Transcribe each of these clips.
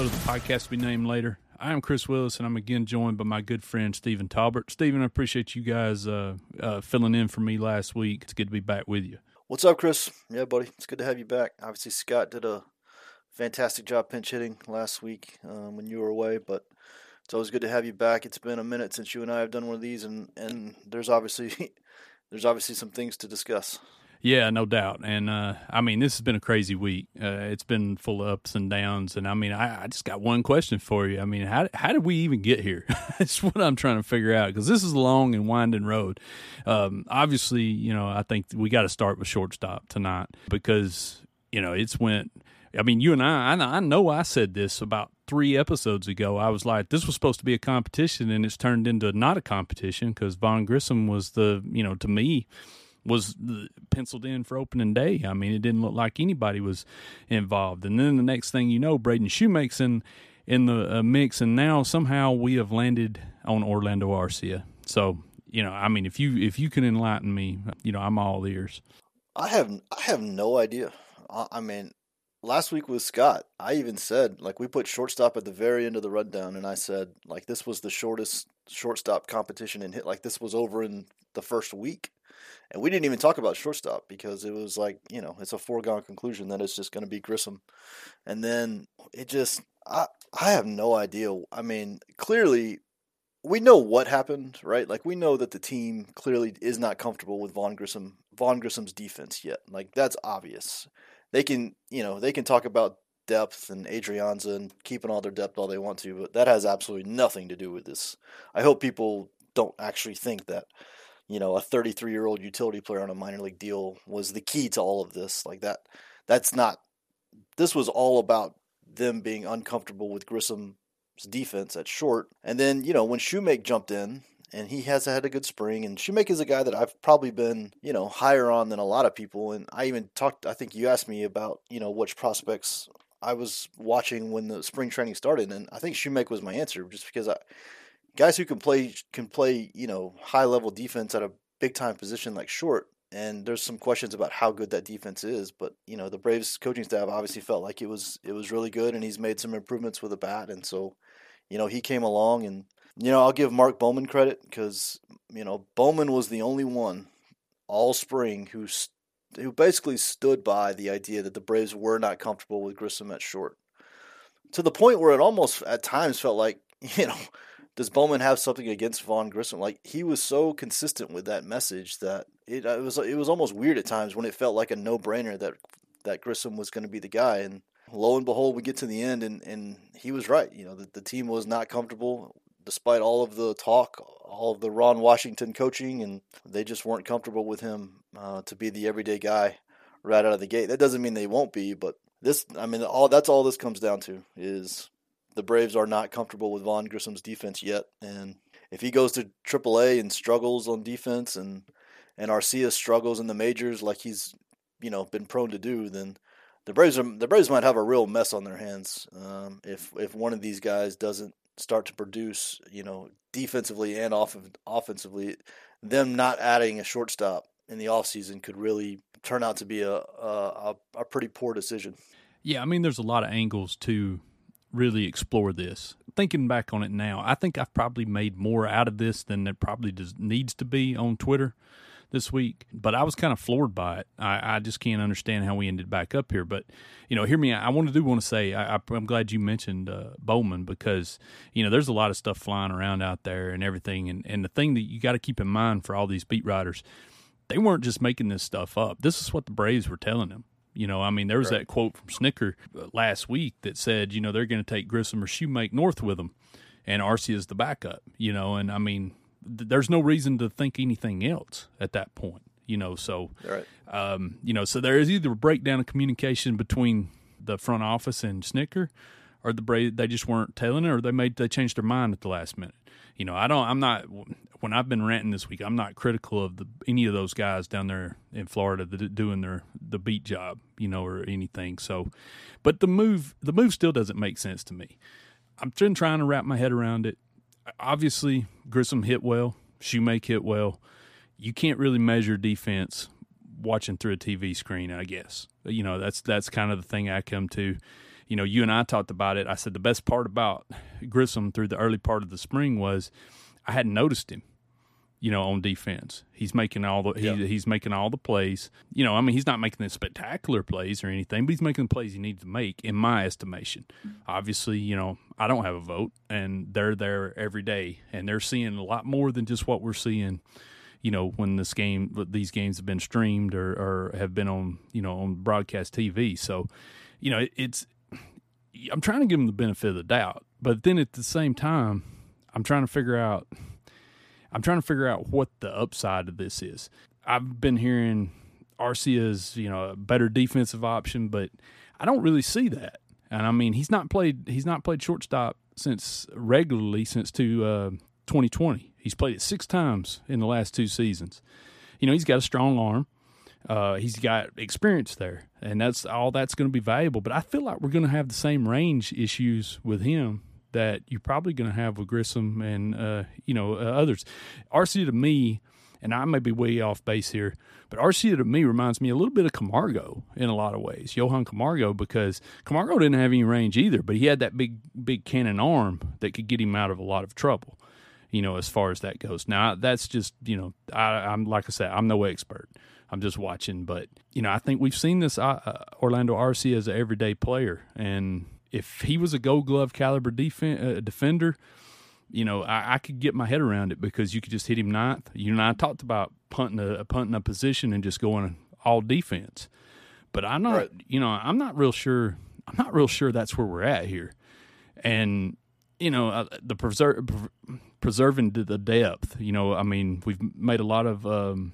Episode of the podcast to be named later. I am Kris Willis, and I'm again joined by my good friend Stephen Talbert. Stephen, I appreciate you guys uh, uh, filling in for me last week. It's good to be back with you. What's up, Kris? Yeah, buddy, it's good to have you back. Obviously, Scott did a fantastic job pinch hitting last week um, when you were away, but it's always good to have you back. It's been a minute since you and I have done one of these, and, and there's obviously there's obviously some things to discuss. Yeah, no doubt. And uh, I mean, this has been a crazy week. Uh, it's been full of ups and downs. And I mean, I, I just got one question for you. I mean, how how did we even get here? That's what I'm trying to figure out because this is a long and winding road. Um, obviously, you know, I think we got to start with shortstop tonight because you know it's went. I mean, you and I, I, I know I said this about three episodes ago. I was like, this was supposed to be a competition, and it's turned into not a competition because Vaughn Grissom was the, you know, to me, was penciled in for opening day. I mean, it didn't look like anybody was involved. And then the next thing you know, Braden Shewmake's in in the uh, mix, and now somehow we have landed on Orlando Arcia. So you know, I mean, if you if you can enlighten me, you know, I'm all ears. I have I have no idea. I, I mean, last week with Scott, I even said like we put shortstop at the very end of the rundown, and I said like this was the shortest shortstop competition in hit. Like this was over in the first week. And we didn't even talk about shortstop because it was like, you know, it's a foregone conclusion that it's just going to be Grissom. And then it just, I, I have no idea. I mean, clearly, we know what happened, right? Like, we know that the team clearly is not comfortable with Vaughn Grissom, Vaughn Grissom's defense yet. Like, that's obvious. They can, you know, they can talk about depth and Adrianza and keeping all their depth all they want to, but that has absolutely nothing to do with this. I hope people don't actually think that you know, a 33 year old utility player on a minor league deal was the key to all of this. Like that, that's not, this was all about them being uncomfortable with Grissom's defense at short. And then, you know, when Shewmake jumped in, and he has had a good spring. And Shewmake is a guy that I've probably been, you know, higher on than a lot of people. And I even talked, I think you asked me about, you know, which prospects I was watching when the spring training started. And I think Shewmake was my answer just because I, guys who can play can play you know high level defense at a big time position like short and there's some questions about how good that defense is but you know the braves coaching staff obviously felt like it was it was really good and he's made some improvements with the bat and so you know he came along and you know i'll give mark bowman credit because you know bowman was the only one all spring who who basically stood by the idea that the braves were not comfortable with grissom at short to the point where it almost at times felt like you know does Bowman have something against Vaughn Grissom? Like he was so consistent with that message that it, it was it was almost weird at times when it felt like a no brainer that that Grissom was going to be the guy. And lo and behold, we get to the end, and, and he was right. You know, the, the team was not comfortable despite all of the talk, all of the Ron Washington coaching, and they just weren't comfortable with him uh, to be the everyday guy right out of the gate. That doesn't mean they won't be, but this, I mean, all that's all this comes down to is the Braves are not comfortable with Vaughn Grissom's defense yet, and if he goes to AAA and struggles on defense, and and Arcia struggles in the majors like he's you know been prone to do, then the Braves are, the Braves might have a real mess on their hands um, if if one of these guys doesn't start to produce, you know, defensively and off- offensively. Them not adding a shortstop in the offseason could really turn out to be a, a a pretty poor decision. Yeah, I mean, there's a lot of angles to really explore this. Thinking back on it now, I think I've probably made more out of this than it probably does, needs to be on Twitter. this week, but I was kind of floored by it. I, I just can't understand how we ended back up here. But you know, hear me. I want to do want to say I, am glad you mentioned uh, Bowman because you know there's a lot of stuff flying around out there and everything. And and the thing that you got to keep in mind for all these beat writers, they weren't just making this stuff up. This is what the Braves were telling them. You know, I mean, there was right. that quote from Snitker uh, last week that said, you know, they're going to take Grissom or Shewmake North with them, and Arcia is the backup. You know, and I mean, there's no reason to think anything else at that point. You know, so right. um, you know, so there is either a breakdown of communication between the front office and Snitker, or the Braves they just weren't telling it, or they made they changed their mind at the last minute. You know, I don't. I'm not. When I've been ranting this week, I'm not critical of the, any of those guys down there in Florida that doing their the beat job, you know, or anything. So, but the move the move still doesn't make sense to me. I'm been trying to wrap my head around it obviously Grissom hit well, Shewmake hit well. You can't really measure defense watching through a TV screen, I guess. You know, that's that's kind of the thing I come to. You know, you and I talked about it. I said the best part about Grissom through the early part of the spring was I hadn't noticed him you know, on defense. He's making all the he, he's making all the plays. You know, I mean, he's not making the spectacular plays or anything, but he's making the plays he needs to make, in my estimation. Mm-hmm. Obviously, you know, I don't have a vote, and they're there every day, and they're seeing a lot more than just what we're seeing. You know, when this game, these games have been streamed or, or have been on, you know, on broadcast TV. So, you know, it's I'm trying to give them the benefit of the doubt, but then at the same time, I'm trying to figure out I'm trying to figure out what the upside of this is. I've been hearing Arcia's, you know, a better defensive option, but I don't really see that. And I mean, he's not played he's not played shortstop since regularly since to uh, 2020. He's played it six times in the last two seasons. You know, he's got a strong arm. Uh, he's got experience there, and that's all that's going to be valuable. But I feel like we're going to have the same range issues with him that you're probably going to have with Grissom and uh, you know uh, others. Arcia to me, and I may be way off base here, but Arcia to me reminds me a little bit of Camargo in a lot of ways. Johan Camargo because Camargo didn't have any range either, but he had that big big cannon arm that could get him out of a lot of trouble. You know, as far as that goes. Now that's just you know I, I'm like I said I'm no expert. I'm just watching, but you know I think we've seen this uh, uh Orlando Arcia as an everyday player, and if he was a Gold Glove caliber defend, uh, defender, you know, I, I, could get my head around it because you could just hit him ninth. You and I talked about punting a, punting a position and just going all defense, but I'm not. Right. You know, I'm not real sure. I'm not real sure that's where we're at here, and you know, uh, the preserve, preserving the depth. You know, I mean, we've made a lot of. Um,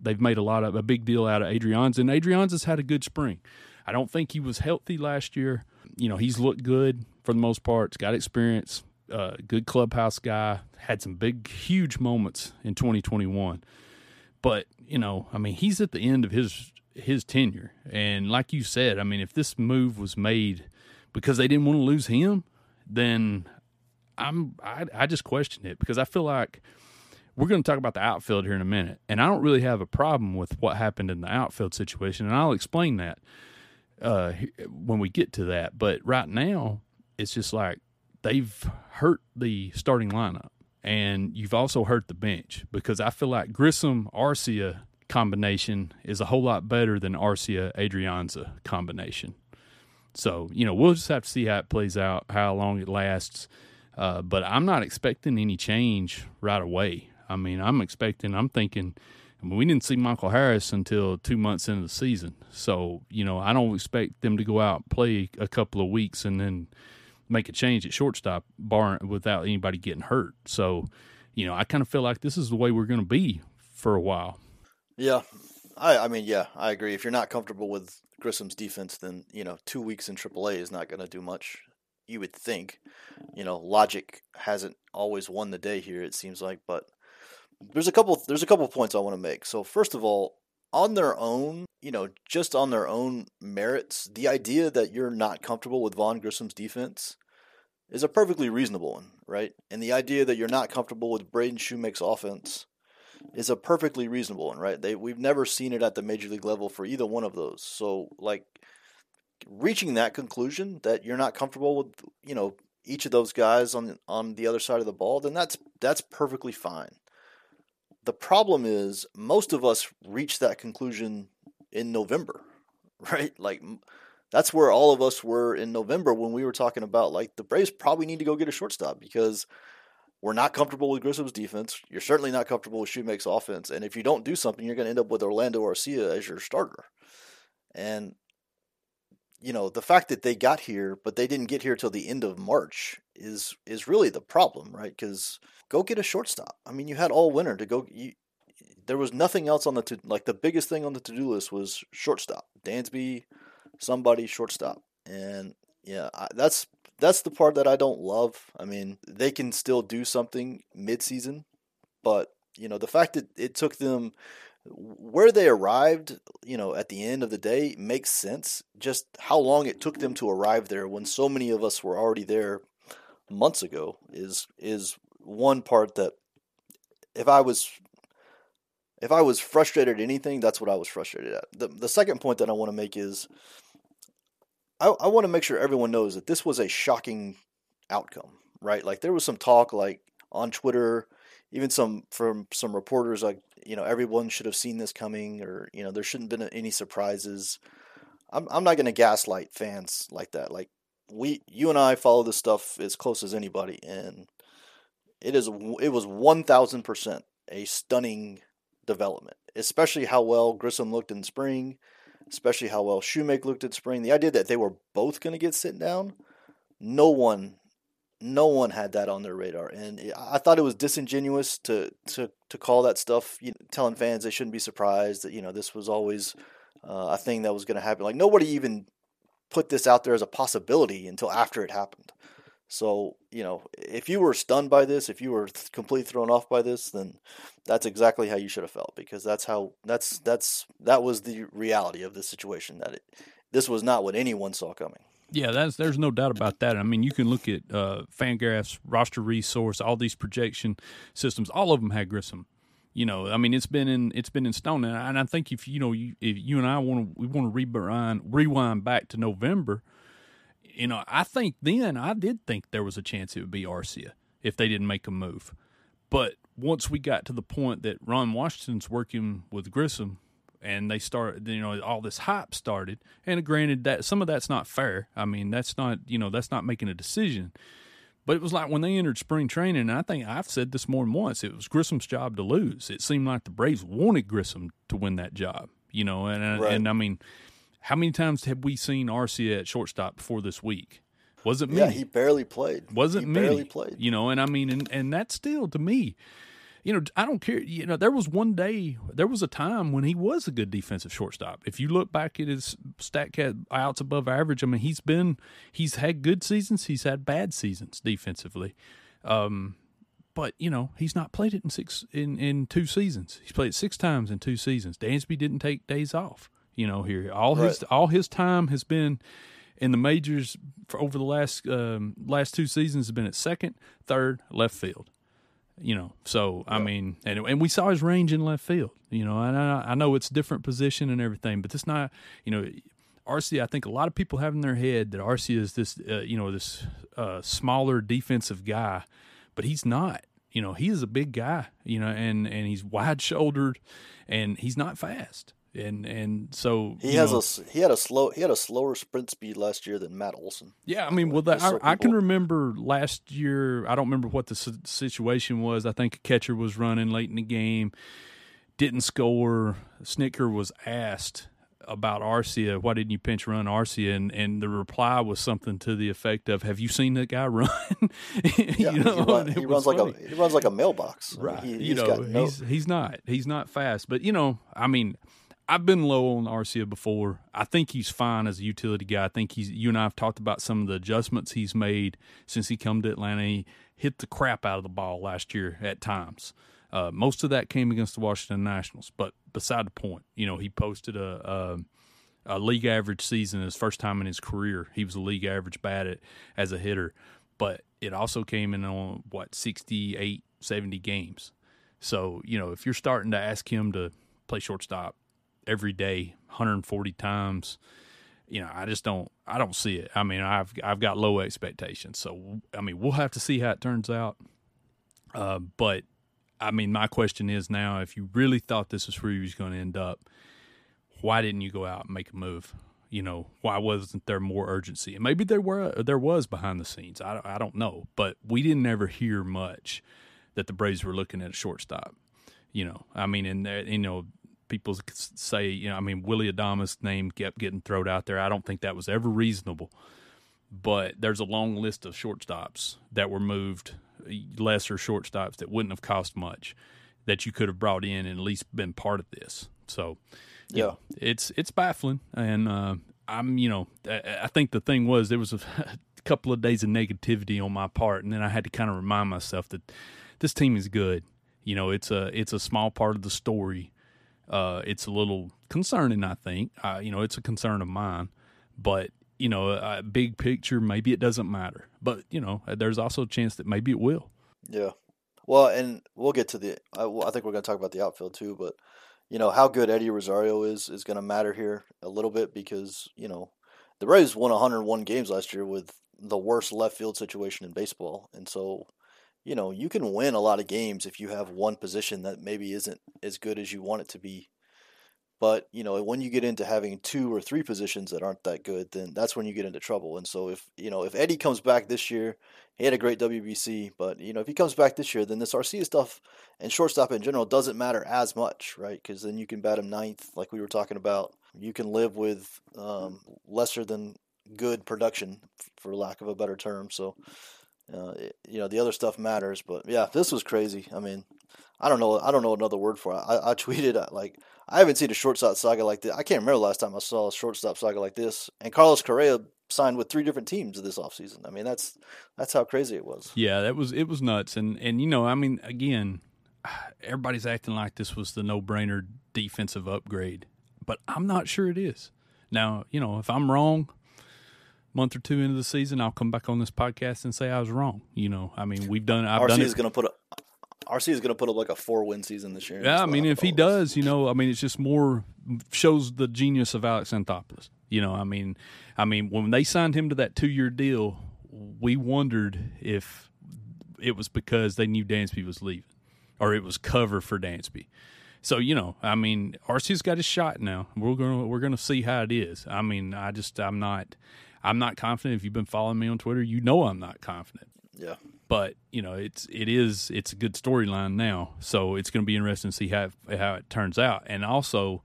they've made a lot of a big deal out of Adrianza, and Adrianza has had a good spring. I don't think he was healthy last year you know, he's looked good for the most part. He's got experience, uh, good clubhouse guy, had some big, huge moments in 2021. But, you know, I mean, he's at the end of his his tenure. And like you said, I mean, if this move was made because they didn't want to lose him, then I'm I, I just question it because I feel like we're going to talk about the outfield here in a minute, and I don't really have a problem with what happened in the outfield situation, and I'll explain that uh, when we get to that. But right now, it's just like they've hurt the starting lineup, and you've also hurt the bench because I feel like Grissom Arcia combination is a whole lot better than Arcia Adrianza combination. So you know we'll just have to see how it plays out, how long it lasts. Uh, but I'm not expecting any change right away. I mean, I'm expecting, I'm thinking I mean, we didn't see Michael Harris until two months into the season. So, you know, I don't expect them to go out and play a couple of weeks and then make a change at shortstop bar without anybody getting hurt. So, you know, I kind of feel like this is the way we're going to be for a while. Yeah. I, I mean, yeah, I agree. If you're not comfortable with Grissom's defense, then, you know, two weeks in AAA is not going to do much, you would think. You know, logic hasn't always won the day here, it seems like, but there's a couple there's a couple points I want to make. So first of all, on their own, you know, just on their own merits, the idea that you're not comfortable with Vaughn Grissom's defense is a perfectly reasonable one, right? And the idea that you're not comfortable with Braden Shewmake's offense is a perfectly reasonable one, right? They we've never seen it at the major league level for either one of those. So like reaching that conclusion that you're not comfortable with, you know, each of those guys on on the other side of the ball, then that's that's perfectly fine the problem is most of us reach that conclusion in November, right? Like that's where all of us were in November when we were talking about like the Braves probably need to go get a shortstop because we're not comfortable with Grissom's defense. You're certainly not comfortable with Shewmake's offense, and if you don't do something, you're going to end up with Orlando Arcia as your starter. And you know the fact that they got here, but they didn't get here till the end of March is is really the problem, right? Because go get a shortstop. I mean, you had all winter to go. You, there was nothing else on the to, like the biggest thing on the to do list was shortstop. Dansby, somebody shortstop, and yeah, I, that's that's the part that I don't love. I mean, they can still do something mid-season, but you know the fact that it took them where they arrived, you know, at the end of the day makes sense. Just how long it took them to arrive there when so many of us were already there months ago is is one part that if I was if I was frustrated at anything, that's what I was frustrated at. The the second point that I want to make is I, I want to make sure everyone knows that this was a shocking outcome, right? Like there was some talk like on Twitter, even some from some reporters like you know everyone should have seen this coming or you know there shouldn't have been any surprises. I'm, I'm not going to gaslight fans like that. Like we you and i follow this stuff as close as anybody and it is it was 1000% a stunning development especially how well grissom looked in spring especially how well shoemaker looked in spring. The idea that they were both going to get sent down no one no one had that on their radar, and I thought it was disingenuous to to to call that stuff, you know, telling fans they shouldn't be surprised that you know this was always uh, a thing that was going to happen. Like nobody even put this out there as a possibility until after it happened. So you know, if you were stunned by this, if you were th- completely thrown off by this, then that's exactly how you should have felt because that's how that's that's that was the reality of the situation. That it this was not what anyone saw coming. Yeah, that's there's no doubt about that. I mean, you can look at uh, Fangraphs, roster resource, all these projection systems. All of them had Grissom. You know, I mean, it's been in it's been in stone, and I, and I think if you know, you, if you and I want to we want to rewind rewind back to November, you know, I think then I did think there was a chance it would be Arcia if they didn't make a move, but once we got to the point that Ron Washington's working with Grissom, and they start you know all this hype started. And granted that some of that's not fair. I mean that's not you know that's not making a decision. But it was like when they entered spring training and i think i've said this more than once it was grissom's job to lose. It seemed like the braves wanted grissom to win that job you know and right. and i mean how many times have we seen Arcia at shortstop before this week? Wasn't me yeah he barely played. Wasn't he many, barely played. You know and i mean and, and that's still to me you know, I don't care. You know, there was one day, there was a time when he was a good defensive shortstop. If you look back at his StatCast outs above average, I mean, he's been, he's had good seasons, he's had bad seasons defensively. Um, but you know, he's not played it in six in in two seasons. He's played it six times in two seasons. Dansby didn't take days off. You know, here all right. his all his time has been in the majors for over the last um, last two seasons has been at second, third, left field you know. So I mean, and and we saw his range in left field. You know, and I, I know it's different position and everything, but it's not, you know, Arcia. I think a lot of people have in their head that Arcia is this, uh, you know, this uh, smaller defensive guy, but he's not. You know, he is a big guy. You know, and and he's wide shouldered, and he's not fast and and so he has know, a he had a slow he had a slower sprint speed last year than Matt Olson. Yeah, I mean, well, that, I, I, can remember last year. I don't remember what the situation was. I think a catcher was running late in the game, didn't score. Snitker was asked about Arcia. Why didn't you pinch run Arcia? And and the reply was something to the effect of, "Have you seen that guy run? yeah, you know, he, run, he runs funny. like a he runs like a mailbox. Right. He, you know, no... he's he's not he's not fast, but you know, I mean. I've been low on Arcia before. I think he's fine as a utility guy. I think he's you and I have talked about some of the adjustments he's made since he come to Atlanta. He hit the crap out of the ball last year at times. Uh, most of that came against the Washington Nationals, but beside the point, you know, he posted a, a, a league average season his first time in his career. He was a league average bat at, as a hitter, but it also came in on what 68, 70 games. So you know, if you're starting to ask him to play shortstop every day 140 times you know i just don't i don't see it i mean i've i've got low expectations so i mean we'll have to see how it turns out uh, but I mean, my question is now: if you really thought this was where you was going to end up, why didn't you go out and make a move? You know, why wasn't there more urgency? And maybe there were there was behind the scenes. I I don't know, but we didn't ever hear much that the Braves were looking at a shortstop. You know, I mean, and you know, people say, you know, I mean, Willie Adames' name kept getting thrown out there. I don't think that was ever reasonable. But there's a long list of shortstops that were moved, lesser shortstops that wouldn't have cost much, that you could have brought in and at least been part of this. So, yeah, know, it's it's baffling, and uh, I'm, you know, I think the thing was there was a couple of days of negativity on my part, and then I had to kind of remind myself that this team is good. You know, it's a it's a small part of the story uh, it's a little concerning, I think. Uh, you know, it's a concern of mine, but you know, a big picture, maybe it doesn't matter. But you know, there's also a chance that maybe it will. Yeah. Well, and we'll get to the. I, I think we're going to talk about the outfield too, but you know how good Eddie Rosario is is going to matter here a little bit because you know the Rays won 101 games last year with the worst left field situation in baseball, and so you know, you can win a lot of games if you have one position that maybe isn't as good as you want it to be. But, you know, when you get into having two or three positions that aren't that good, then that's when you get into trouble. And so if, you know, if Eddie comes back this year, he had a great WBC, but, you know, if he comes back this year, then this Arcia stuff and shortstop in general doesn't matter as much, right? Because then you can bat him ninth, like we were talking about. You can live with um, lesser than good production, for lack of a better term. So, uh, you know, the other stuff matters, but yeah, this was crazy. I mean, I don't know. I don't know another word for it. I, I tweeted uh, like I haven't seen a shortstop saga like this. I can't remember last time I saw a shortstop saga like this. And Carlos Correa signed with three different teams this offseason. I mean, that's that's how crazy it was. Yeah, that was it was nuts. And and you know, I mean, again, everybody's acting like this was the no brainer defensive upgrade, but I'm not sure it is. Now, you know, if I'm wrong, month or two into the season, I'll come back on this podcast and say I was wrong. You know, I mean, we've done. I've Arcia done is going to put a. Arcia is going to put up like a four win season this year. Yeah, I mean, if he does, you know, I mean, it's just more shows the genius of Alex Anthopoulos. You know, I mean, I mean, when they signed him to that two year deal, we wondered if it was because they knew Dansby was leaving, or it was cover for Dansby. So you know, I mean, Arcia's got his shot now. We're gonna we're gonna see how it is. I mean, I just I'm not. I'm not confident. If you've been following me on Twitter, you know I'm not confident. Yeah. But you know, it's it is it's a good storyline now, so it's going to be interesting to see how how it turns out, and also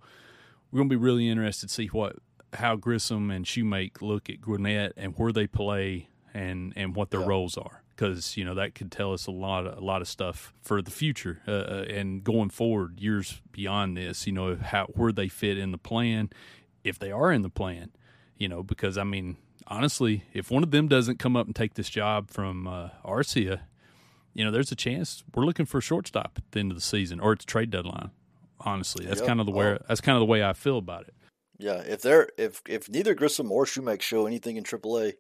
we're going to be really interested to see what how Grissom and Shewmake look at Gwinnett and where they play and and what their yeah. roles are because you know that could tell us a lot a lot of stuff for the future uh, uh, and going forward years beyond this. You know how where they fit in the plan, if they are in the plan. You know because I mean honestly, if one of them doesn't come up and take this job from uh, Arcia, you know, there's a chance we're looking for a shortstop at the end of the season or it's trade deadline. Honestly, that's yep. kind of the way oh. that's kind of the way I feel about it. Yeah, if they're if if neither Grissom or Shewmake show anything in AAA,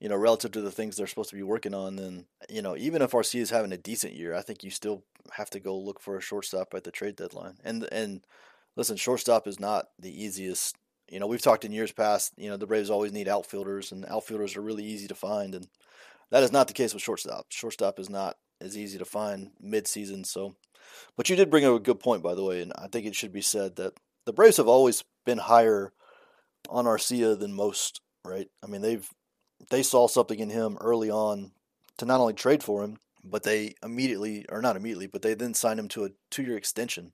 you know, relative to the things they're supposed to be working on, then you know, even if Arcia is having a decent year, I think you still have to go look for a shortstop at the trade deadline. And and listen, shortstop is not the easiest you know, we've talked in years past, you know, the Braves always need outfielders, and outfielders are really easy to find. And that is not the case with shortstop. Shortstop is not as easy to find mid-season. So, but you did bring up a good point, by the way, and I think it should be said that the Braves have always been higher on Arcia than most, right? I mean, they've they saw something in him early on to not only trade for him, but they immediately, or not immediately, but they then signed him to a two-year extension.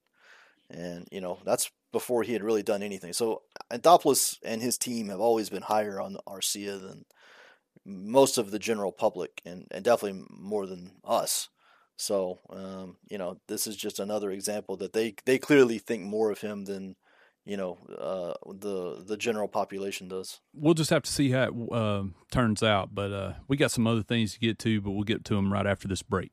And you know that's before he had really done anything. So Anthopoulos and his team have always been higher on Arcia than most of the general public, and, and definitely more than us. So um, you know, this is just another example that they they clearly think more of him than you know uh, the the general population does. We'll just have to see how it uh, turns out. But uh, we got some other things to get to, but we'll get to them right after this break.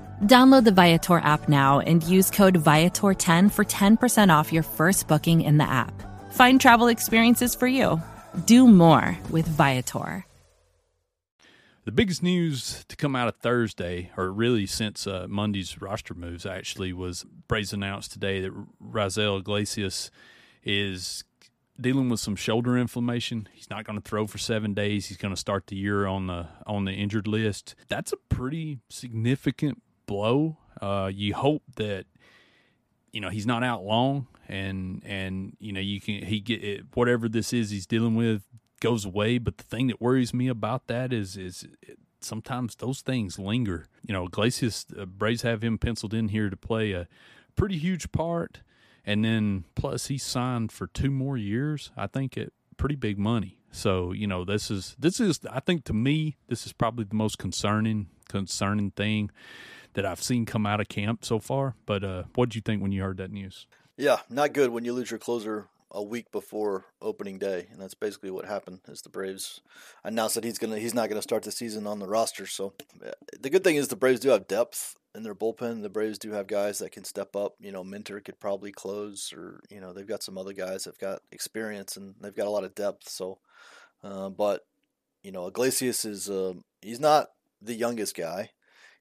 Download the Viator app now and use code Viator10 for 10% off your first booking in the app. Find travel experiences for you. Do more with Viator. The biggest news to come out of Thursday, or really since uh, Monday's roster moves, actually, was Braves announced today that Raisel Iglesias is dealing with some shoulder inflammation. He's not going to throw for seven days. He's going to start the year on the on the injured list. That's a pretty significant blow. Uh, you hope that you know he's not out long, and and you know you can he get it, whatever this is he's dealing with goes away. But the thing that worries me about that is is it, sometimes those things linger. You know, Iglesias uh, Braves have him penciled in here to play a pretty huge part, and then plus he signed for two more years. I think at pretty big money. So you know, this is this is I think to me this is probably the most concerning concerning thing that I've seen come out of camp so far. But uh, what did you think when you heard that news? Yeah, not good when you lose your closer a week before opening day, and that's basically what happened. Is the Braves announced that he's gonna he's not gonna start the season on the roster. So the good thing is the Braves do have depth in their bullpen. The Braves do have guys that can step up. You know, Minter could probably close, or you know they've got some other guys that've got experience and they've got a lot of depth. So, uh, but you know, Iglesias is uh, he's not the youngest guy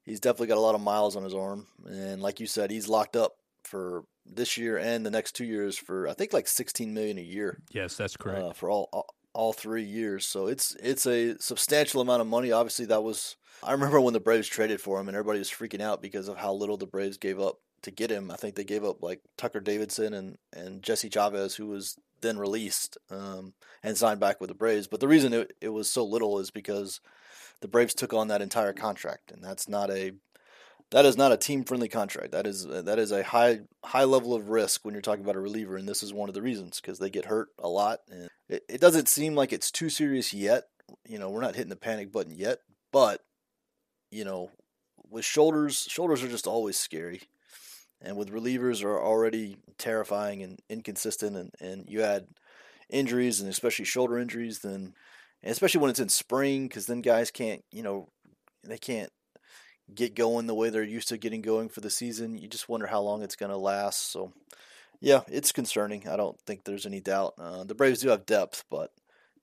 he's definitely got a lot of miles on his arm, and like you said, he's locked up for this year and the next two years for I think like sixteen million a year. Yes, that's correct uh, for all, all all three years. So it's it's a substantial amount of money. Obviously, that was I remember when the Braves traded for him, and everybody was freaking out because of how little the Braves gave up to get him. I think they gave up like Tucker Davidson and and Jesse Chavez, who was then released um, and signed back with the Braves. But the reason it, it was so little is because the Braves took on that entire contract, and that's not a that is not a team friendly contract. That is that is a high high level of risk when you're talking about a reliever, and this is one of the reasons because they get hurt a lot. And it, it doesn't seem like it's too serious yet. You know, we're not hitting the panic button yet, but you know, with shoulders, shoulders are just always scary, and with relievers are already terrifying and inconsistent, and and you add injuries and especially shoulder injuries, then and especially when it's in spring, because then guys can't, you know, they can't get going the way they're used to getting going for the season. You just wonder how long it's going to last. So, yeah, it's concerning. I don't think there's any doubt. Uh, the Braves do have depth, but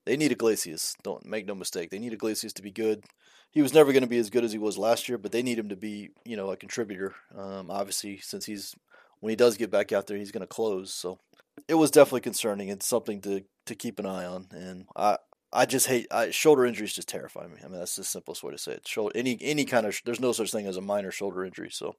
they need Iglesias. Don't make no mistake. They need Iglesias to be good. He was never going to be as good as he was last year, but they need him to be, you know, a contributor. Um, obviously, since he's when he does get back out there, he's going to close. So it was definitely concerning. It's something to to keep an eye on, and I I just hate I, shoulder injuries. Just terrify me. I mean, that's the simplest way to say it. Shoulder, any any kind of there's no such thing as a minor shoulder injury. So,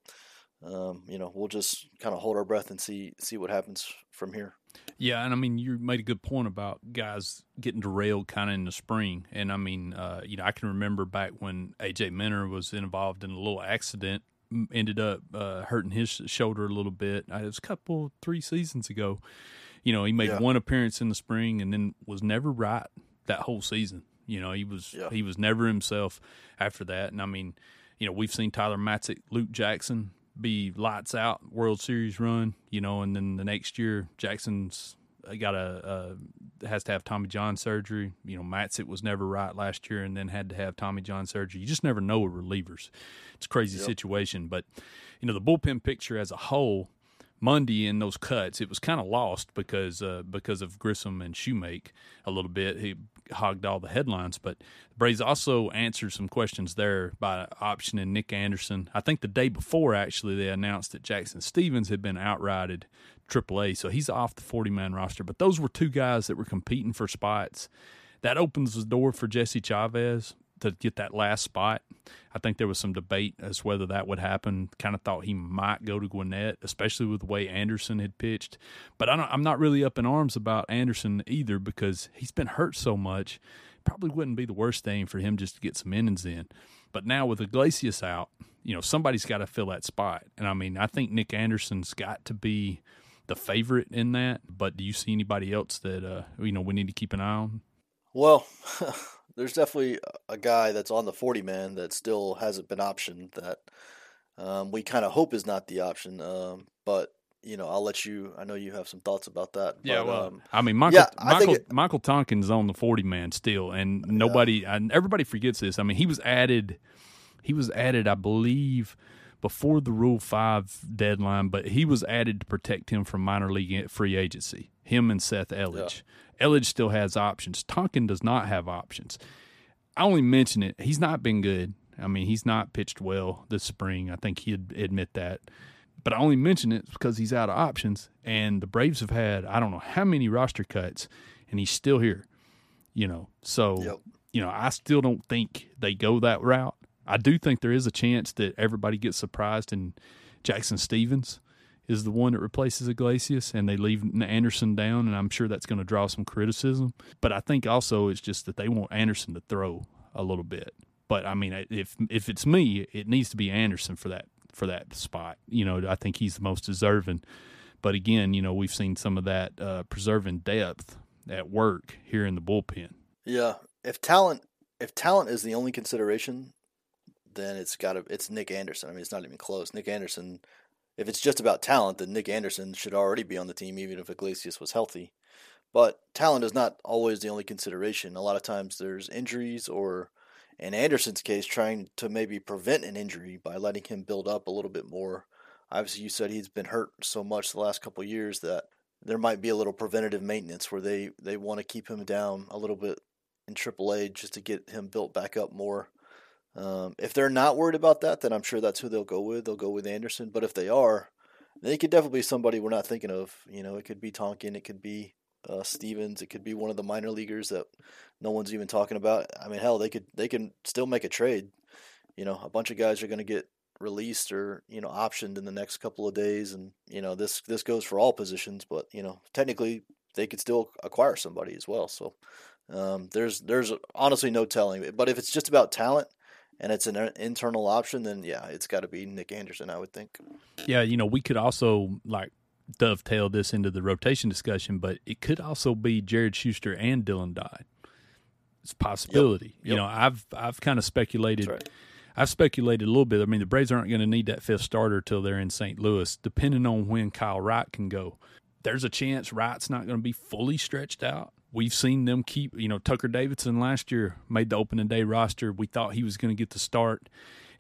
um, you know, we'll just kind of hold our breath and see see what happens from here. Yeah, and I mean, you made a good point about guys getting derailed kind of in the spring. And I mean, uh, you know, I can remember back when AJ Minter was involved in a little accident, ended up uh, hurting his shoulder a little bit. It was a couple, three seasons ago. You know, he made yeah. one appearance in the spring and then was never right that whole season. You know, he was yeah. he was never himself after that. And I mean, you know, we've seen Tyler Matzek, Luke Jackson be lights out World Series run. You know, and then the next year Jackson's got a uh, has to have Tommy John surgery. You know, Matzek was never right last year, and then had to have Tommy John surgery. You just never know with relievers. It's a crazy yep. situation, but you know the bullpen picture as a whole Monday in those cuts, it was kind of lost because uh, because of Grissom and Shewmake a little bit. He hogged all the headlines, but the Braves also answered some questions there by optioning Nick Anderson. I think the day before, actually, they announced that Jackson Stevens had been outrighted AAA, so he's off the 40 man roster. But those were two guys that were competing for spots. That opens the door for Jesse Chavez to get that last spot. I think there was some debate as whether that would happen. Kind of thought he might go to Gwinnett, especially with the way Anderson had pitched. But I am not really up in arms about Anderson either because he's been hurt so much. Probably wouldn't be the worst thing for him just to get some innings in. But now with Iglesias out, you know, somebody's got to fill that spot. And I mean, I think Nick Anderson's got to be the favorite in that. But do you see anybody else that uh, you know we need to keep an eye on? Well, there's definitely a guy that's on the 40 man that still hasn't been optioned that um, we kind of hope is not the option. Um, but you know, I'll let you. I know you have some thoughts about that. Yeah, but, well, um, I mean, Michael, yeah, I Michael, think it- Michael Tonkin's on the forty man still, and nobody, and everybody forgets this. I mean, he was added, he was added, I believe, before the Rule Five deadline, but he was added to protect him from minor league free agency. Him and Seth Elledge. Elledge still has options. Tonkin does not have options. I only mention it. He's not been good. I mean, he's not pitched well this spring. I think he'd admit that. But I only mention it because he's out of options, and the Braves have had I don't know how many roster cuts, and he's still here. You know, so Yep. you know I still don't think they go that route. I do think there is a chance that everybody gets surprised, and Jackson Stevens is the one that replaces Iglesias, and they leave Anderson down, and I'm sure that's going to draw some criticism. But I think also it's just that they want Anderson to throw a little bit. But I mean, if if it's me, it needs to be Anderson for that for that spot. You know, I think he's the most deserving. But again, you know, we've seen some of that uh, preserving depth at work here in the bullpen. Yeah, if talent if talent is the only consideration, then it's got to it's Nick Anderson. I mean, it's not even close. Nick Anderson. If it's just about talent, then Nick Anderson should already be on the team, even if Iglesias was healthy. But talent is not always the only consideration. A lot of times there's injuries, or in Anderson's case, trying to maybe prevent an injury by letting him build up a little bit more. Obviously, you said he's been hurt so much the last couple years that there might be a little preventative maintenance where they, they want to keep him down a little bit in AAA just to get him built back up more. Um, if they're not worried about that, then I'm sure that's who they'll go with. They'll go with Anderson. But if they are, they could definitely be somebody we're not thinking of. You know, it could be Tonkin, it could be uh, Stevens, it could be one of the minor leaguers that no one's even talking about. I mean, hell, they could they can still make a trade. You know, a bunch of guys are going to get released or you know optioned in the next couple of days, and you know this this goes for all positions. But you know, technically, they could still acquire somebody as well. So um, there's there's honestly no telling. But if it's just about talent and it's an uh, internal option, then yeah, it's got to be Nick Anderson, I would think. Yeah, you know, we could also like dovetail this into the rotation discussion, but it could also be Jared Schuster and Dylan Dodd. It's a possibility. Yep. You know, I've I've kind of speculated. Right. I've speculated a little bit. I mean, the Braves aren't going to need that fifth starter till they're in St. Louis, depending on when Kyle Wright can go. There's a chance Wright's not going to be fully stretched out. We've seen them keep, you know, Tucker Davidson last year made the opening day roster. We thought he was going to get the start,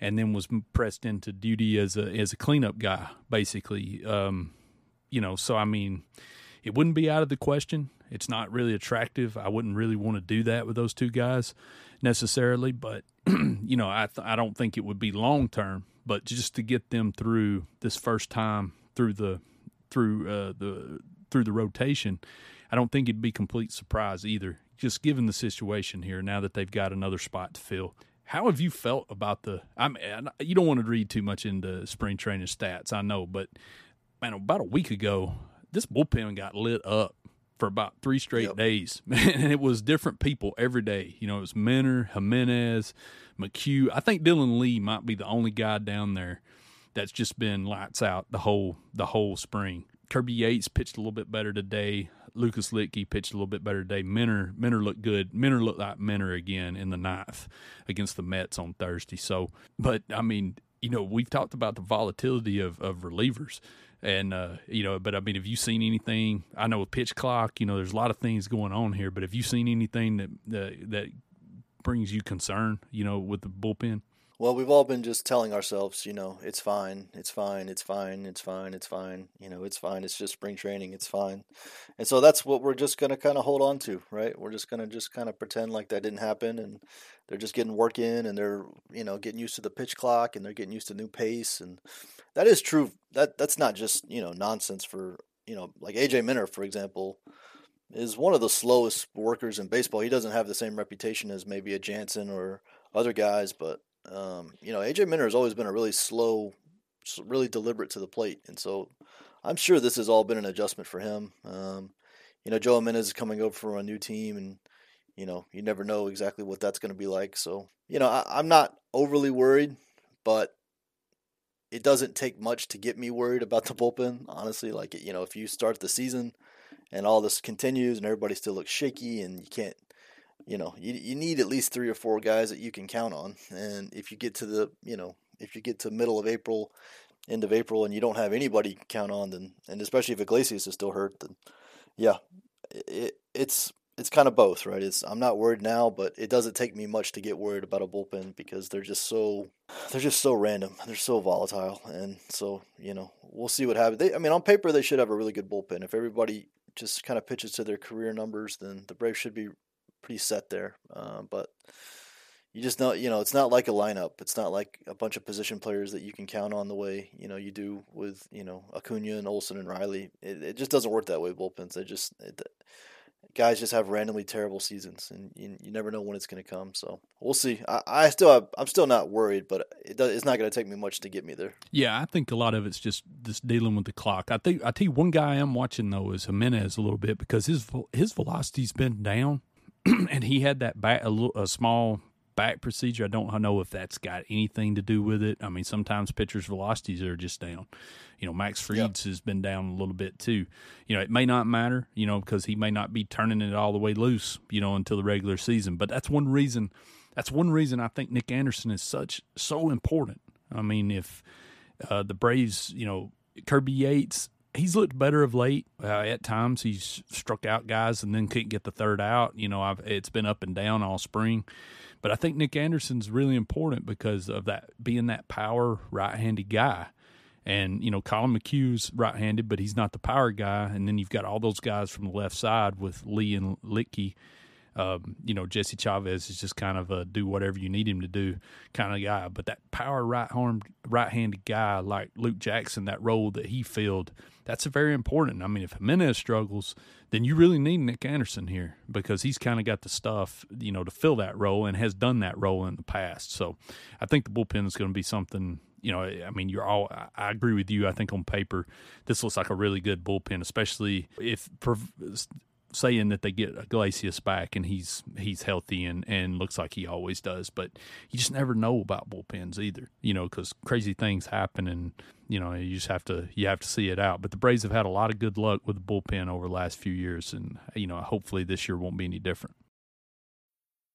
and then was pressed into duty as a as a cleanup guy, basically. Um, you know, so I mean, it wouldn't be out of the question. It's not really attractive. I wouldn't really want to do that with those two guys necessarily, but you know, I th- I don't think it would be long term, but just to get them through this first time through the through uh, the through the rotation, I don't think it'd be complete surprise either. Just given the situation here now that they've got another spot to fill. How have you felt about the? I mean, you don't want to read too much into spring training stats, I know, but man, about a week ago, this bullpen got lit up for about three straight Yep. days, man, and it was different people every day. You know, it was Minter, Jimenez, McHugh. I think Dylan Lee might be the only guy down there that's just been lights out the whole the whole spring. Kirby Yates pitched a little bit better today. Lucas Luetge pitched a little bit better today. Minter Minter looked good. Minter looked like Minter again in the ninth against the Mets on Thursday. So, but I mean, you know, we've talked about the volatility of, of relievers. And uh, you know, but I mean, have you seen anything? I know with pitch clock, you know, there's a lot of things going on here. But have you seen anything that that, that brings you concern? You know, with the bullpen. Well, we've all been just telling ourselves, you know, it's fine, it's fine, it's fine, it's fine, it's fine, you know, it's fine, it's just spring training, it's fine. And so that's what we're just going to kind of hold on to, right? We're just going to just kind of pretend like that didn't happen and they're just getting work in and they're, you know, getting used to the pitch clock and they're getting used to new pace and that is true. That that's not just, you know, nonsense for, you know, like AJ Minter, for example, is one of the slowest workers in baseball. He doesn't have the same reputation as maybe a Jansen or other guys, but um, you know, AJ Minter has always been a really slow, really deliberate to the plate, and so I'm sure this has all been an adjustment for him. Um, you know, Joe Jimenez is coming over from a new team, and you know, you never know exactly what that's going to be like. So, you know, I, I'm not overly worried, but it doesn't take much to get me worried about the bullpen. Honestly, like you know, if you start the season and all this continues and everybody still looks shaky and you can't, you know, you you need at least three or four guys that you can count on. And if you get to the, you know, if you get to middle of April, end of April, and you don't have anybody to count on, then and especially if Iglesias is still hurt, then yeah, it, it's it's kind of both, right? It's I'm not worried now, but it doesn't take me much to get worried about a bullpen because they're just so they're just so random. They're so volatile, and so you know we'll see what happens. They, I mean, on paper they should have a really good bullpen. If everybody just kind of pitches to their career numbers, then the Braves should be pretty set there. Uh, but you just know, you know, it's not like a lineup. It's not like a bunch of position players that you can count on the way you know you do with you know Acuna and Olson and Riley. It, it just doesn't work that way. Bullpens. They just it, guys just have randomly terrible seasons, and you, you never know when it's going to come. So we'll see. I, I still have, I'm still not worried, but it does, it's not going to take me much to get me there. Yeah, I think a lot of it's just just dealing with the clock. I think I tell you one guy I'm watching though is Jimenez a little bit because his his velocity's been down, and he had that back a, little, a small back procedure. I don't know if that's got anything to do with it. I mean, sometimes pitchers' velocities are just down. You know, Max Fried's yep. has been down a little bit too. You know, it may not matter, you know, because he may not be turning it all the way loose, you know, until the regular season. But that's one reason. That's one reason I think Nick Anderson is such so important. I mean, if uh, the Braves, you know, Kirby Yates he's looked better of late. Uh, at times, he's struck out guys and then couldn't get the third out. You know, I've, it's been up and down all spring. But I think Nick Anderson's really important because of that being that power right-handed guy. And you know, Collin McHugh's right-handed, but he's not the power guy. And then you've got all those guys from the left side with Lee and Luetge. Um, you know, Jesse Chavez is just kind of a do whatever you need him to do kind of guy. But that power right arm, right handed guy like Luke Jackson, that role that he filled, that's very important. I mean, if Jimenez struggles, then you really need Nick Anderson here because he's kind of got the stuff, you know, to fill that role and has done that role in the past. So I think the bullpen is going to be something you know, I mean, you're all. I agree with you. I think on paper, this looks like a really good bullpen, especially if saying that they get Iglesias back and he's he's healthy and and looks like he always does, but you just never know about bullpens either, you know, because crazy things happen and you know you just have to you have to see it out. But the Braves have had a lot of good luck with the bullpen over the last few years, and you know hopefully this year won't be any different.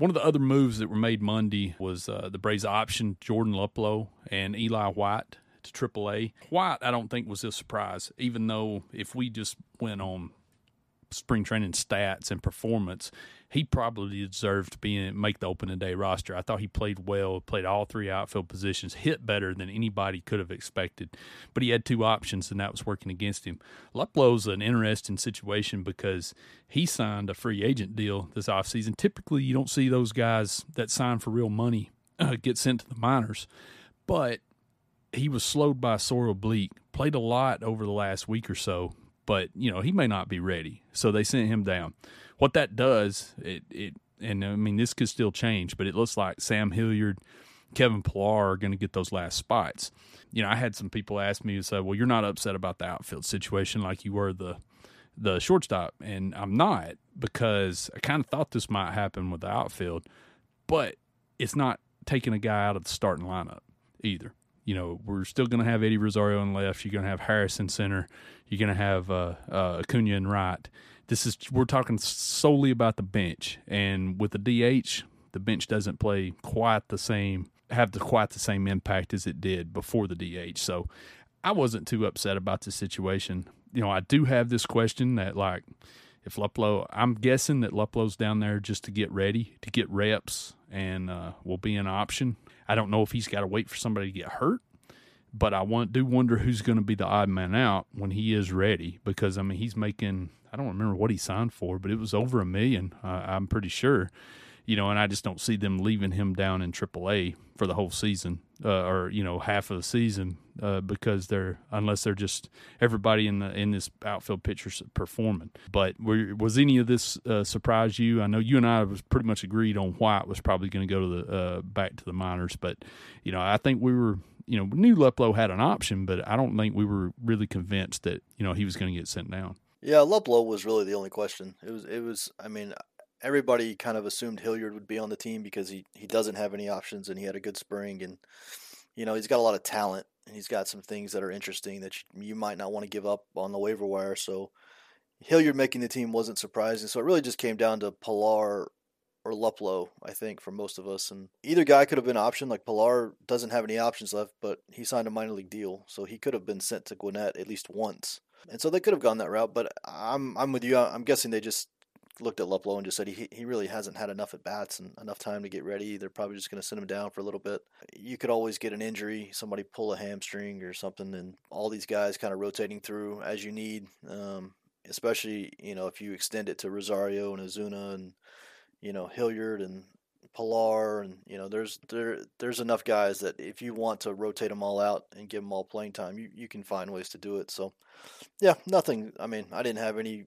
One of the other moves that were made Monday was uh, the Braves option Jordan Luplow and Eli White to AAA. White, I don't think was a surprise, even though if we just went on spring training stats and performance, he probably deserved to be in make the opening day roster. I thought he played well, played all three outfield positions, hit better than anybody could have expected. But he had two options, and that was working against him. Luplow's an interesting situation because he signed a free agent deal this offseason. Typically, you don't see those guys that sign for real money uh, get sent to the minors, but he was slowed by a sore oblique. Played a lot over the last week or so, but you know he may not be ready, so they sent him down what that does, it it and I mean this could still change, but it looks like Sam Hilliard, Kevin Pillar are going to get those last spots. You know, I had some people ask me, and say, "Well, you're not upset about the outfield situation like you were the the shortstop," and I'm not because I kind of thought this might happen with the outfield, but it's not taking a guy out of the starting lineup either. You know, we're still going to have Eddie Rosario in left. You're going to have Harris in center. You're going to have uh, uh, Acuna in right this is we're talking solely about the bench, and with the DH, the bench doesn't play quite the same, have the quite the same impact as it did before the DH. So I wasn't too upset about the situation. You know, I do have this question that like if Luplow, I'm guessing that Luplow's down there just to get ready, to get reps, and uh, will be an option. I don't know if he's got to wait for somebody to get hurt but I want do wonder who's going to be the odd man out when he is ready because I mean he's making I don't remember what he signed for, but it was over a million. Uh, I'm pretty sure you know, and I just don't see them leaving him down in AAA for the whole season, uh, or you know, half of the season, uh, because they're unless they're just everybody in the in this outfield pitcher performing. But were, was any of this uh, surprise you? I know you and I was pretty much agreed on White was probably going to go to the uh, back to the minors, but you know, I think we were. You know, knew Luplow had an option, but I don't think we were really convinced that you know he was going to get sent down. Yeah, Luplow was really the only question. It was, it was. I mean, everybody kind of assumed Hilliard would be on the team because he, he doesn't have any options and he had a good spring and you know he's got a lot of talent and he's got some things that are interesting that you, you might not want to give up on the waiver wire. So Hilliard making the team wasn't surprising. So it really just came down to Pillar or Luplow, I think, for most of us. And either guy could have been an option. Like Pillar doesn't have any options left, but he signed a minor league deal, so he could have been sent to Gwinnett at least once. And so they could have gone that route. But I'm I'm with you. I'm guessing they just looked at Luplow and just said he he really hasn't had enough at bats and enough time to get ready. They're probably just going to send him down for a little bit. You could always get an injury, somebody pull a hamstring or something, and all these guys kind of rotating through as you need. Um, especially you know if you extend it to Rosario and Ozuna and you know Hilliard and Pillar and you know there's there there's enough guys that if you want to rotate them all out and give them all playing time, you you can find ways to do it. So yeah, nothing. I mean, I didn't have any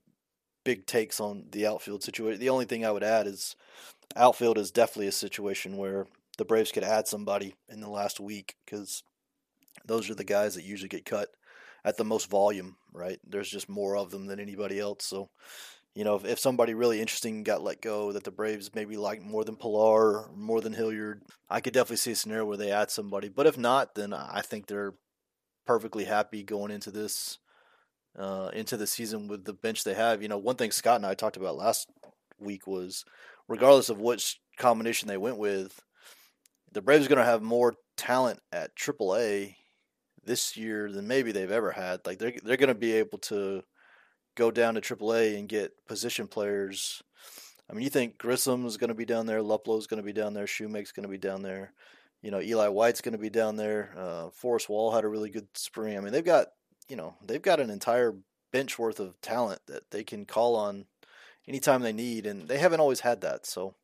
big takes on the outfield situation. The only thing I would add is outfield is definitely a situation where the Braves could add somebody in the last week because those are the guys that usually get cut at the most volume, right? There's just more of them than anybody else. So, you know, if, if somebody really interesting got let go that the Braves maybe like more than Pillar, more than Hilliard, I could definitely see a scenario where they add somebody. But if not, then I think they're perfectly happy going into this uh, into the season with the bench they have. You know, one thing Scott and I talked about last week was regardless of which combination they went with, the Braves are going to have more talent at AAA this year than maybe they've ever had. Like they're they're going to be able to go down to AAA and get position players. I mean, you think Grissom is going to be down there, is going to be down there, Shewmake's going to be down there. You know, Eli White's going to be down there. Uh, Forrest Wall had a really good spring. I mean, they've got you know they've got an entire bench worth of talent that they can call on anytime they need, and they haven't always had that. So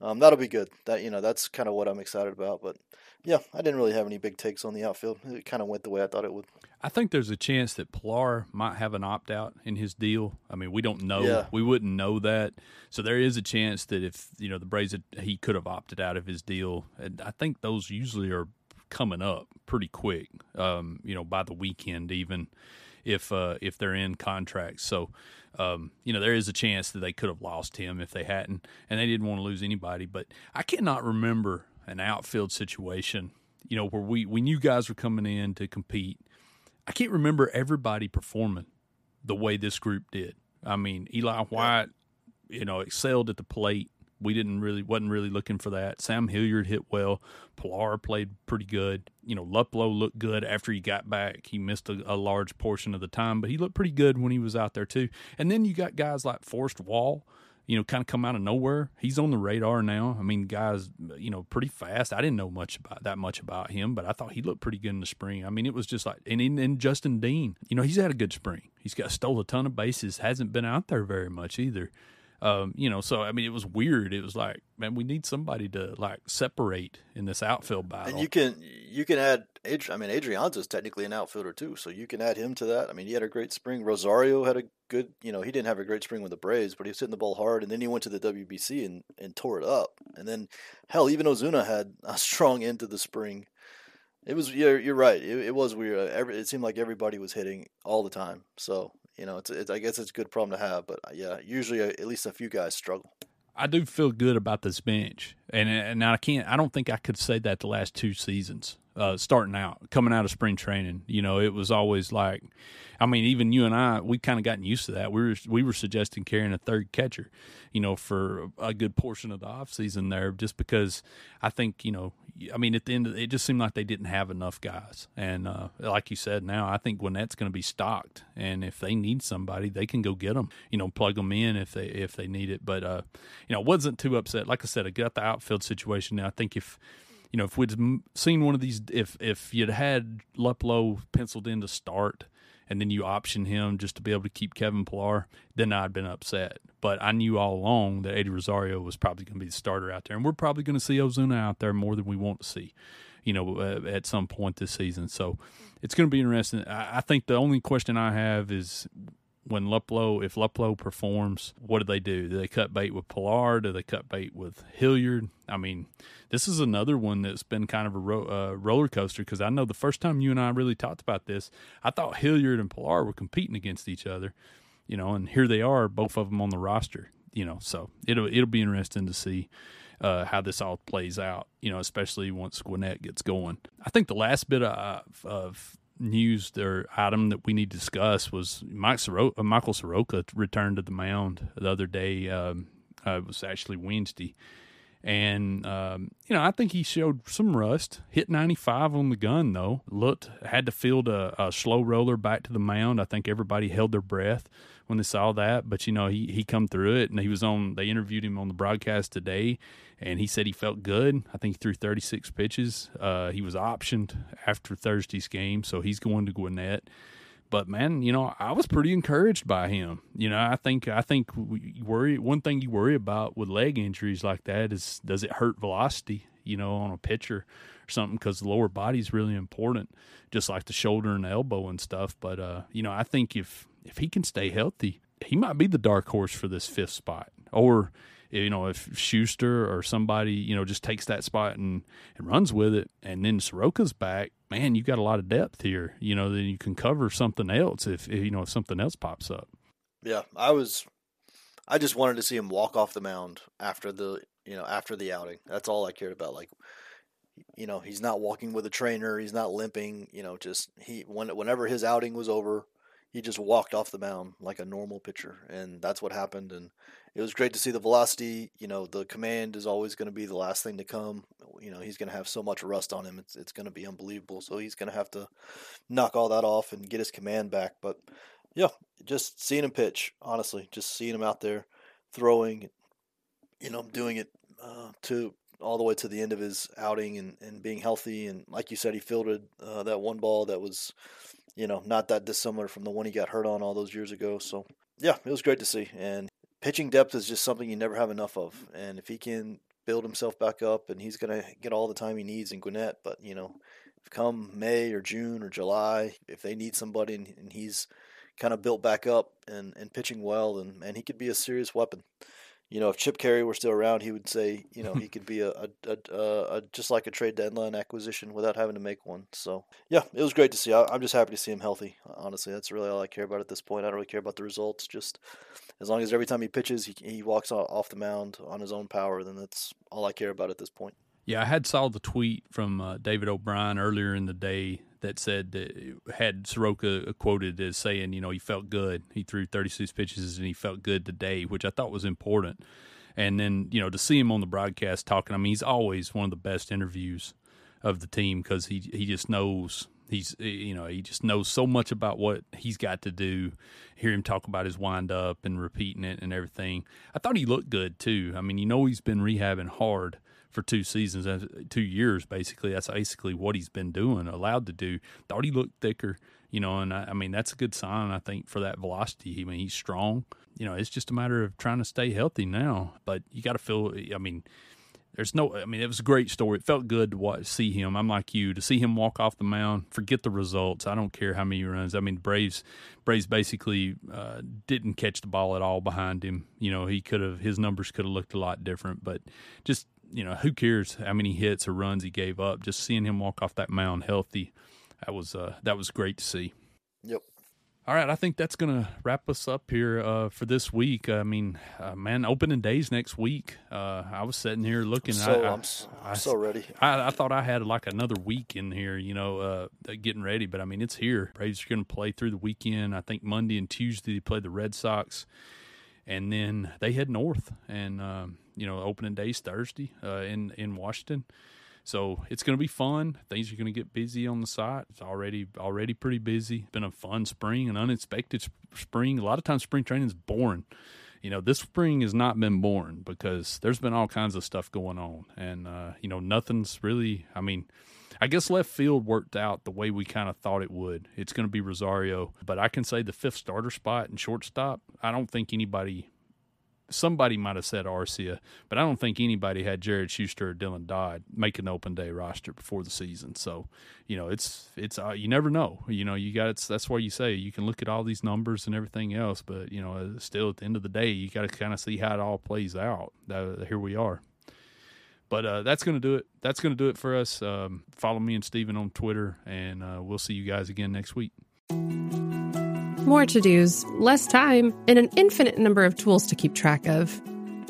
um, that'll be good. That you know that's kind of what I'm excited about. But yeah, I didn't really have any big takes on the outfield. It kind of went the way I thought it would. I think there's a chance that Pillar might have an opt out in his deal. I mean, we don't know. Yeah. We wouldn't know that. So there is a chance that if you know the Braves, had, he could have opted out of his deal. And I think those usually are coming up pretty quick. Um, you know, by the weekend even if uh, if they're in contracts. So, um, you know, there is a chance that they could have lost him if they hadn't, and they didn't want to lose anybody. But I cannot remember an outfield situation, you know, where we when you guys were coming in to compete. I can't remember everybody performing the way this group did. I mean, Eli White, you know, excelled at the plate we didn't really wasn't really looking for that. Sam Hilliard hit well. Pillar played pretty good. You know, Luplow looked good after he got back. He missed a, a, large portion of the time, but he looked pretty good when he was out there too. And then you got guys like Forrest Wall, you know, kind of come out of nowhere. He's on the radar now. I mean, guys, you know, pretty fast. I didn't know much about that much about him, but I thought he looked pretty good in the spring. I mean, it was just like, and and Justin Dean, you know, he's had a good spring. He's got stole a ton of bases. Hasn't been out there very much either. Um, you know, so I mean, it was weird. It was like, man, we need somebody to like separate in this outfield battle. And you can you can add. I mean, Adrianza's technically an outfielder too, so you can add him to that. I mean, he had a great spring. Rosario had a good. You know, he didn't have a great spring with the Braves, but he was hitting the ball hard, and then he went to the WBC and and tore it up. And then, hell, even Ozuna had a strong end to the spring. It was you're, you're right. It, it was weird. Every, it seemed like everybody was hitting all the time. So you know, it's, it's I guess it's a good problem to have. But uh, yeah, usually uh, at least a few guys struggle. I do feel good about this bench, and and I can't. I don't think I could say that the last two seasons uh, starting out, coming out of spring training. You know, it was always like, I mean, even you and I, we kind of gotten used to that. We were we were suggesting carrying a third catcher, you know, for a good portion of the off season there, just because I think you know, I mean, at the end, of, it just seemed like they didn't have enough guys, and uh, like you said, now I think Gwinnett's going to be stocked, and if they need somebody, they can go get them, you know, plug them in if they if they need it. But uh, you know, wasn't too upset. Like I said, I got the outfield situation. Now I think if you know, if we'd seen one of these, if if you'd had Luplow penciled in to start, and then you option him just to be able to keep Kevin Pillar, then I'd been upset. But I knew all along that Eddie Rosario was probably going to be the starter out there, and we're probably going to see Ozuna out there more than we want to see, you know, uh, at some point this season. So it's going to be interesting. I, I think the only question I have is when Luplow, if Luplow performs, what do they do? Do they cut bait with Pillar? Do they cut bait with Hilliard? I mean, this is another one that's been kind of a ro- uh, roller coaster because I know the first time you and I really talked about this, I thought Hilliard and Pillar were competing against each other, you know, and here they are, both of them on the roster, you know. So it'll it'll be interesting to see. Uh, how this all plays out, you know, especially once Gwinnett gets going. I think the last bit of, of news or item that we need to discuss was Mike Soroka, uh, Michael Soroka returned to the mound the other day. Um, uh, it was actually Wednesday. And, um, you know, I think he showed some rust. Hit 95 on the gun, though. Looked, had to field a, a slow roller back to the mound. I think everybody held their breath when they saw that. But, you know, he, he come through it and he was on, they interviewed him on the broadcast today and he said he felt good. I think he threw 36 pitches. Uh, he was optioned after Thursday's game, so he's going to Gwinnett. But man, you know, I was pretty encouraged by him. You know, I think I think worry one thing you worry about with leg injuries like that is does it hurt velocity? You know, on a pitcher or something because the lower body is really important, just like the shoulder and the elbow and stuff. But uh, you know, I think if if he can stay healthy, he might be the dark horse for this fifth spot. Or you know, if Schuster or somebody, you know, just takes that spot and, and runs with it, and then Soroka's back, man, you got a lot of depth here. You know, then you can cover something else if, if you know if something else pops up. Yeah, I was, I just wanted to see him walk off the mound after the you know after the outing. That's all I cared about. Like, you know, he's not walking with a trainer. He's not limping. You know, just he when whenever his outing was over, he just walked off the mound like a normal pitcher, and that's what happened. And it was great to see the velocity. You know, the command is always going to be the last thing to come. You know, he's going to have so much rust on him; it's it's going to be unbelievable. So he's going to have to knock all that off and get his command back. But yeah, just seeing him pitch, honestly, just seeing him out there throwing, you know, doing it uh, to all the way to the end of his outing and, and being healthy. And like you said, he fielded uh, that one ball that was, you know, not that dissimilar from the one he got hurt on all those years ago. So yeah, it was great to see. And pitching depth is just something you never have enough of. And if he can build himself back up, and he's going to get all the time he needs in Gwinnett, but you know, come May or June or July, if they need somebody and, and he's kind of built back up and, and pitching well, then and he could be a serious weapon you know, if Chip Caray were still around, he would say, you know, he could be a, a, a, a, just like a trade deadline acquisition without having to make one. So, yeah, it was great to see. I, am just happy to see him healthy. Honestly, that's really all I care about at this point. I don't really care about the results. Just as long as every time he pitches, he he walks off the mound on his own power, then that's all I care about at this point. Yeah, I had saw the tweet from uh, David O'Brien earlier in the day that said that had Soroka uh, quoted as saying, you know, he felt good. He threw 36 pitches and he felt good today, which I thought was important. And then, you know, to see him on the broadcast talking, I mean, he's always one of the best interviews of the team because he he just knows he's eh, you know he just knows so much about what he's got to do. Hear him talk about his wind up and repeating it and everything. I thought he looked good too. I mean, you know, he's been rehabbing hard for two seasons, two years basically. That's basically what he's been doing, allowed to do. Thought he looked thicker, you know, and I, I mean that's a good sign I think for that velocity. I mean he's strong. You know, it's just a matter of trying to stay healthy now. But you got to feel. I mean, there's no. I mean, it was a great story. It felt good to watch, see him. I'm like you to see him walk off the mound. Forget the results. I don't care how many runs. I mean, Braves, Braves basically uh, didn't catch the ball at all behind him. You know, he could have. His numbers could have looked a lot different. But just you know, who cares how many hits or runs he gave up? Just seeing him walk off that mound healthy, that was uh, that was great to see. Yep. All right, I think that's going to wrap us up here uh, for this week. I mean, uh, man, opening days next week. Uh, I was sitting here looking. I'm so, I, am so ready. I, I, thought I had like another week in here, you know, uh, getting ready. But I mean, it's here. Braves are going to play through the weekend. I think Monday and Tuesday they play the Red Sox, and then they head north. And um, you know, opening days Thursday uh, in in Washington. So it's going to be fun. Things are going to get busy on the site. It's already already pretty busy. It's been a fun spring, an unexpected spring. A lot of times spring training is boring. You know, this spring has not been boring because there's been all kinds of stuff going on, and uh, you know, nothing's really. I mean, I guess left field worked out the way we kind of thought it would. It's going to be Rosario, but I can say the fifth starter spot and shortstop. I don't think anybody somebody might have said Arcia, but I don't think anybody had Jared Schuster or Dylan Dodd make an open day roster before the season. So, you know, it's it's uh, you never know. You know, you got it's that's why you say you can look at all these numbers and everything else, but you know, uh, still at the end of the day, you got to kind of see how it all plays out. Uh, here we are. But uh, that's going to do it. That's going to do it for us. Um, follow me and Stephen on Twitter, and uh, we'll see you guys again next week. More to dos, less time, and an infinite number of tools to keep track of.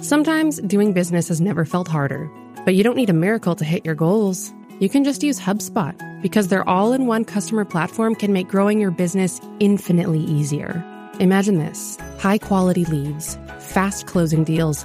Sometimes doing business has never felt harder, but you don't need a miracle to hit your goals. You can just use HubSpot because their all in one customer platform can make growing your business infinitely easier. Imagine this high quality leads, fast closing deals,